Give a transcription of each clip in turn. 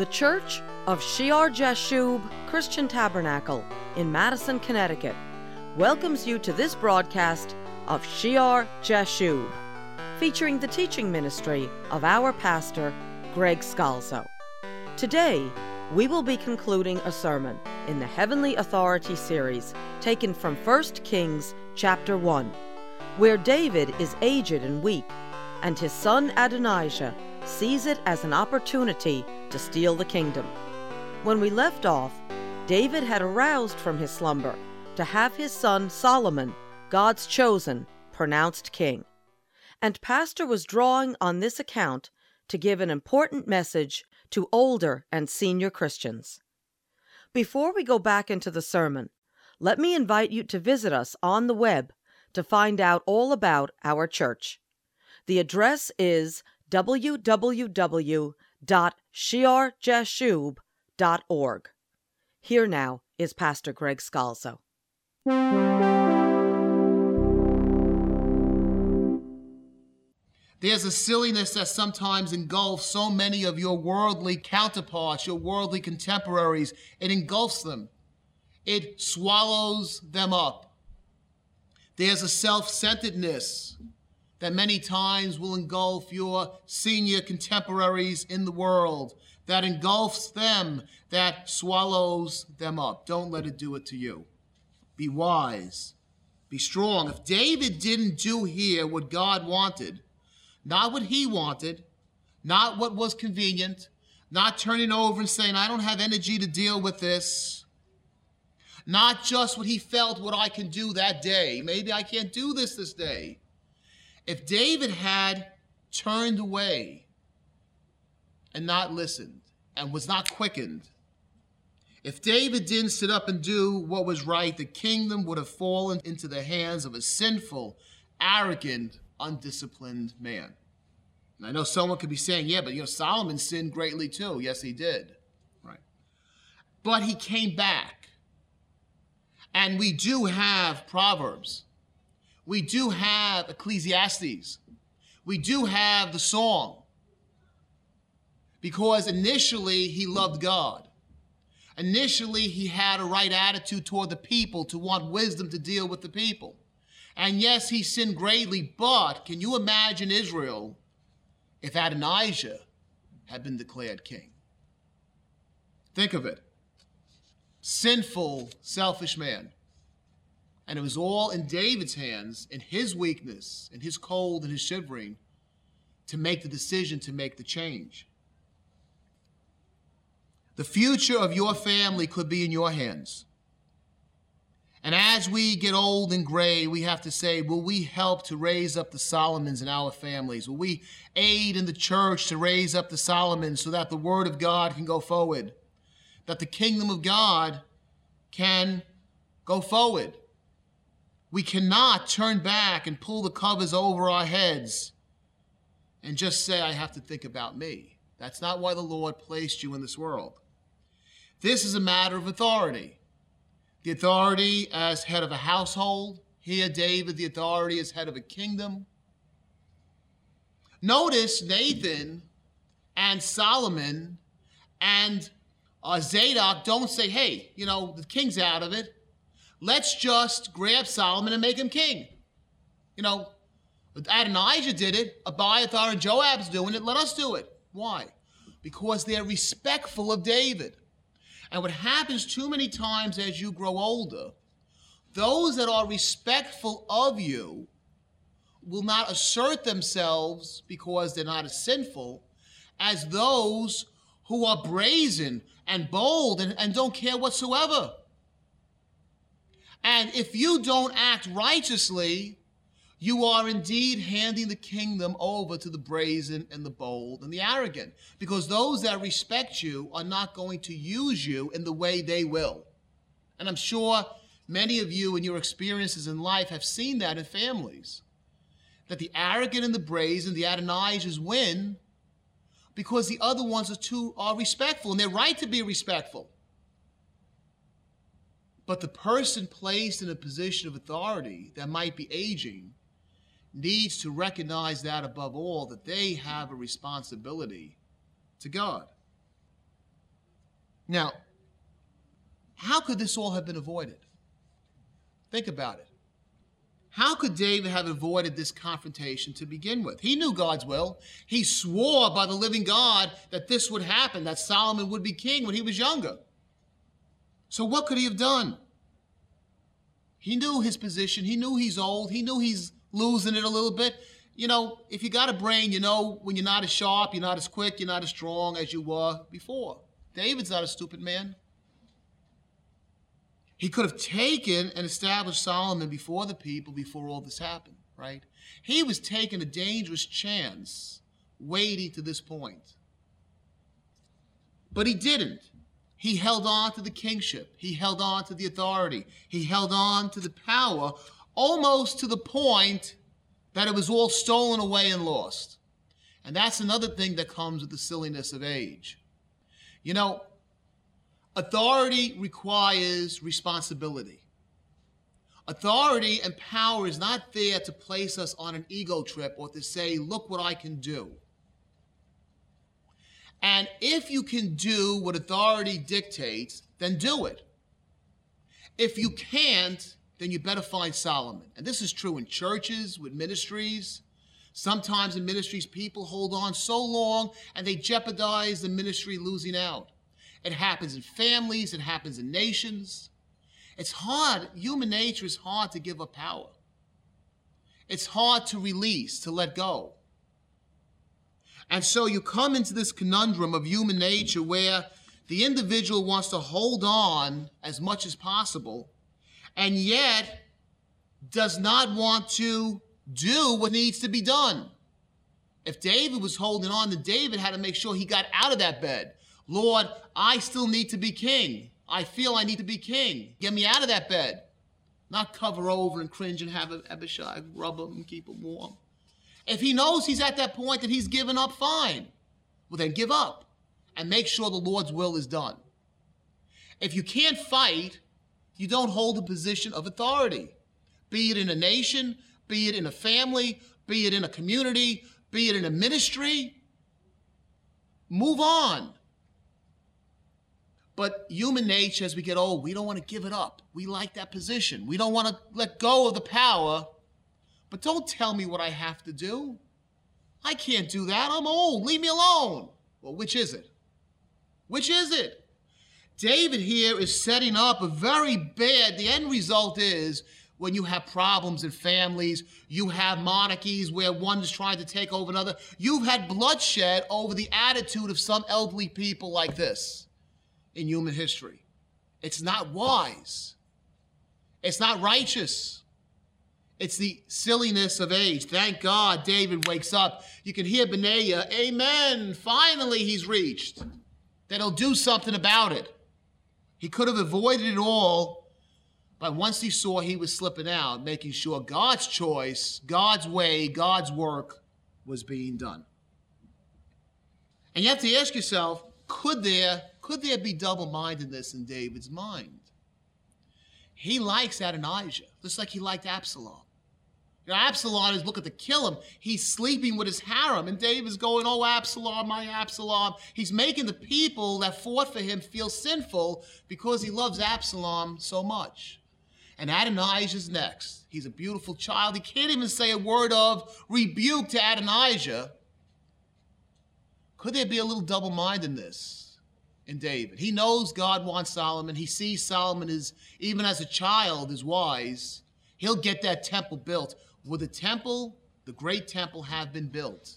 The Church of Shear Jashub Christian Tabernacle in Madison, Connecticut welcomes you to this broadcast of Shear Jashub, featuring the teaching ministry of our pastor, Greg Scalzo. Today, we will be concluding a sermon in the Heavenly Authority series taken from 1 Kings chapter 1, where David is aged and weak, and his son Adonijah sees it as an opportunity to steal the kingdom. When we left off, David had aroused from his slumber to have his son Solomon, God's chosen, pronounced king. And Pastor was drawing on this account to give an important message to older and senior Christians. Before we go back into the sermon, let me invite you to visit us on the web to find out all about our church. The address is www.shearjashub.org. Here now is Pastor Greg Scalzo. There's a silliness that sometimes engulfs so many of your worldly counterparts, your worldly contemporaries. It engulfs them, it swallows them up. There's a self centeredness that many times will engulf your senior contemporaries in the world, that engulfs them, that swallows them up. Don't let it do it to you. Be wise, be strong. If David didn't do here what God wanted, not what he wanted, not what was convenient, not turning over and saying, I don't have energy to deal with this. Not just what he felt, what I can do that day. Maybe I can't do this this day. If David had turned away and not listened and was not quickened, if David didn't sit up and do what was right, the kingdom would have fallen into the hands of a sinful, arrogant, undisciplined man. And I know someone could be saying, yeah, but you know, Solomon sinned greatly too. Yes, he did. Right. But he came back. And we do have Proverbs. We do have Ecclesiastes. We do have the song. Because initially he loved God. Initially he had a right attitude toward the people to want wisdom to deal with the people. And yes, he sinned greatly, but can you imagine Israel if Adonijah had been declared king? Think of it. Sinful, selfish man. And it was all in David's hands, in his weakness, in his cold and his shivering, to make the decision to make the change. The future of your family could be in your hands. And as we get old and gray, we have to say, will we help to raise up the Solomons in our families? Will we aid in the church to raise up the Solomons so that the word of God can go forward? That the kingdom of God can go forward? We cannot turn back and pull the covers over our heads and just say, I have to think about me. That's not why the Lord placed you in this world. This is a matter of authority the authority as head of a household. Here, David, the authority as head of a kingdom. Notice Nathan and Solomon and uh, Zadok don't say, hey, you know, the king's out of it. Let's just grab Solomon and make him king. You know, Adonijah did it, Abiathar and Joab's doing it, let us do it. Why? Because they're respectful of David. And what happens too many times as you grow older, those that are respectful of you will not assert themselves because they're not as sinful as those who are brazen and bold and, and don't care whatsoever. And if you don't act righteously, you are indeed handing the kingdom over to the brazen and the bold and the arrogant, because those that respect you are not going to use you in the way they will. And I'm sure many of you in your experiences in life have seen that in families. That the arrogant and the brazen, the Adonijahs win because the other ones are too are respectful, and they're right to be respectful. But the person placed in a position of authority that might be aging needs to recognize that above all, that they have a responsibility to God. Now, how could this all have been avoided? Think about it. How could David have avoided this confrontation to begin with? He knew God's will. He swore by the living God that this would happen, that Solomon would be king when he was younger. So, what could he have done? He knew his position. He knew he's old. He knew he's losing it a little bit. You know, if you got a brain, you know when you're not as sharp, you're not as quick, you're not as strong as you were before. David's not a stupid man. He could have taken and established Solomon before the people before all this happened, right? He was taking a dangerous chance waiting to this point. But he didn't. He held on to the kingship. He held on to the authority. He held on to the power almost to the point that it was all stolen away and lost. And that's another thing that comes with the silliness of age. You know, Authority requires responsibility. Authority and power is not there to place us on an ego trip or to say, look what I can do. And if you can do what authority dictates, then do it. If you can't, then you better find Solomon. And this is true in churches, with ministries. Sometimes in ministries, people hold on so long and they jeopardize the ministry losing out. It happens in families, it happens in nations. It's hard, human nature is hard to give up power. It's hard to release, to let go. And so you come into this conundrum of human nature where the individual wants to hold on as much as possible and yet does not want to do what needs to be done. If David was holding on, then David had to make sure he got out of that bed. Lord, I still need to be king. I feel I need to be king. Get me out of that bed. Not cover over and cringe and have Abishag rub him and keep him warm. If he knows he's at that point that he's given up, fine. Well, then give up and make sure the Lord's will is done. If you can't fight, you don't hold a position of authority, be it in a nation, be it in a family, be it in a community, be it in a ministry. Move on. But human nature, as we get old, we don't want to give it up. We like that position. We don't want to let go of the power. But don't tell me what I have to do. I can't do that. I'm old. Leave me alone. Well, which is it? Which is it? David here is setting up a very bad, the end result is when you have problems in families, you have monarchies where one is trying to take over another. You've had bloodshed over the attitude of some elderly people like this in human history. It's not wise. It's not righteous. It's the silliness of age. Thank God David wakes up. You can hear Benaiah, Amen. Finally, he's reached. That he'll do something about it. He could have avoided it all, but once he saw he was slipping out, making sure God's choice, God's way, God's work was being done. And you have to ask yourself could there could there be double mindedness in David's mind? He likes Adonijah, just like he liked Absalom. Know, Absalom is looking to kill him. He's sleeping with his harem, and David's going, Oh, Absalom, my Absalom. He's making the people that fought for him feel sinful because he loves Absalom so much. And Adonijah's next. He's a beautiful child. He can't even say a word of rebuke to Adonijah. Could there be a little double mindedness? in David. He knows God wants Solomon. He sees Solomon is, even as a child, is wise. He'll get that temple built. Would the temple, the great temple, have been built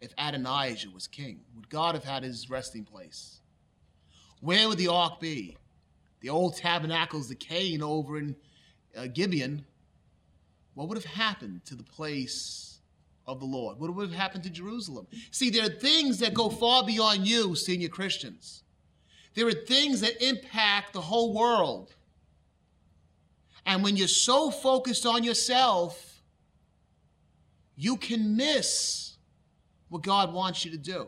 if Adonijah was king? Would God have had his resting place? Where would the ark be? The old tabernacle's decaying over in uh, Gibeon. What would have happened to the place of the Lord? What would have happened to Jerusalem? See, there are things that go far beyond you, senior Christians. There are things that impact the whole world. And when you're so focused on yourself, you can miss what God wants you to do.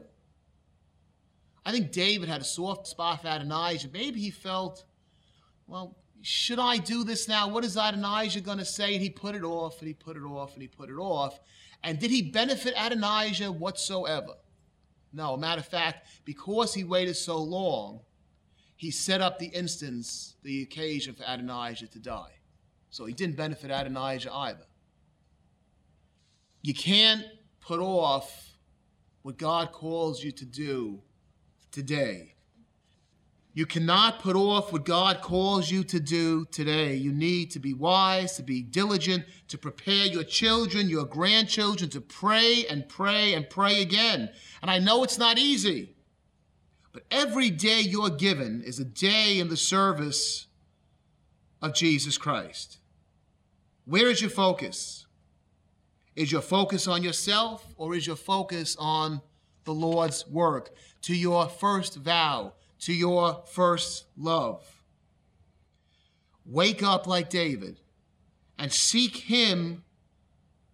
I think David had a soft spot for Adonijah. Maybe he felt, well, should I do this now? What is Adonijah going to say? And he put it off and he put it off and he put it off. And did he benefit Adonijah whatsoever? No, matter of fact, because he waited so long, he set up the instance, the occasion for Adonijah to die. So he didn't benefit Adonijah either. You can't put off what God calls you to do today. You cannot put off what God calls you to do today. You need to be wise, to be diligent, to prepare your children, your grandchildren to pray and pray and pray again. And I know it's not easy, but every day you're given is a day in the service of Jesus Christ. Where is your focus? Is your focus on yourself or is your focus on the Lord's work? To your first vow, to your first love. Wake up like David and seek Him,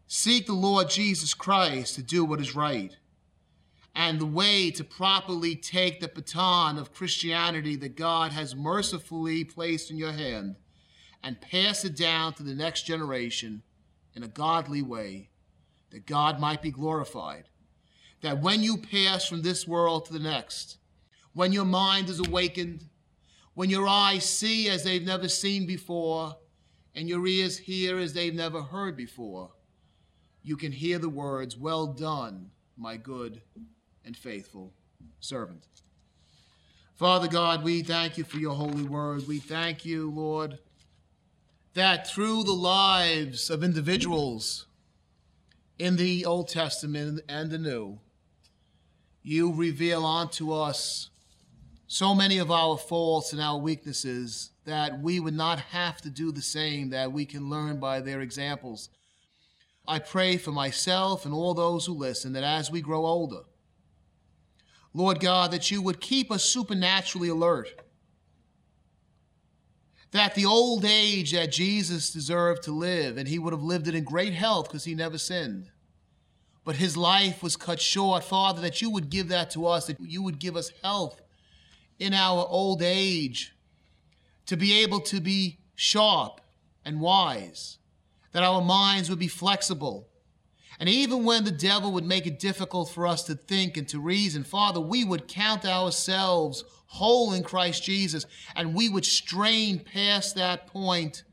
seek the Lord Jesus Christ to do what is right. And the way to properly take the baton of Christianity that God has mercifully placed in your hand and pass it down to the next generation in a godly way, that God might be glorified. That when you pass from this world to the next, when your mind is awakened, when your eyes see as they've never seen before, and your ears hear as they've never heard before, you can hear the words, Well done, my good and faithful servant. Father God, we thank you for your holy word. We thank you, Lord, that through the lives of individuals in the Old Testament and the New, you reveal unto us so many of our faults and our weaknesses that we would not have to do the same, that we can learn by their examples. I pray for myself and all those who listen that as we grow older, Lord God, that you would keep us supernaturally alert. That the old age that Jesus deserved to live, and he would have lived it in great health because he never sinned, but his life was cut short. Father, that you would give that to us, that you would give us health in our old age to be able to be sharp and wise, that our minds would be flexible. And even when the devil would make it difficult for us to think and to reason, Father, we would count ourselves whole in Christ Jesus and we would strain past that point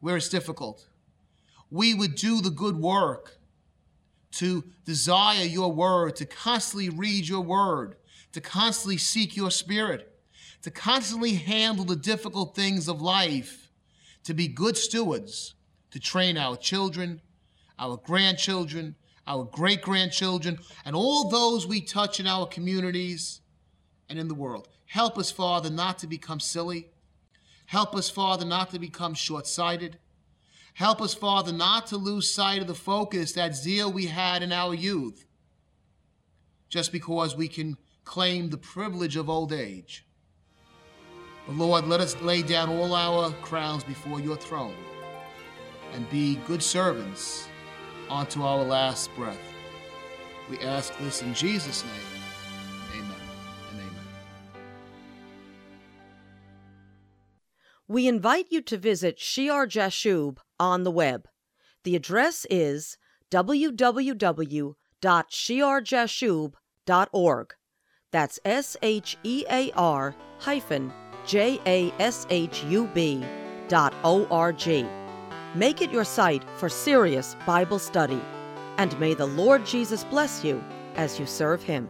where it's difficult. We would do the good work to desire your word, to constantly read your word, to constantly seek your spirit, to constantly handle the difficult things of life, to be good stewards, to train our children, our grandchildren, our great grandchildren, and all those we touch in our communities and in the world. Help us, Father, not to become silly. Help us, Father, not to become short sighted. Help us, Father, not to lose sight of the focus, that zeal we had in our youth, just because we can claim the privilege of old age. But Lord, let us lay down all our crowns before your throne and be good servants unto our last breath. We ask this in Jesus' name. We invite you to visit Shear Jashub on the web. The address is www.shearjashub.org. That's S H E A R hyphen J A S H U B dot O R G. Make it your site for serious Bible study, and may the Lord Jesus bless you as you serve Him.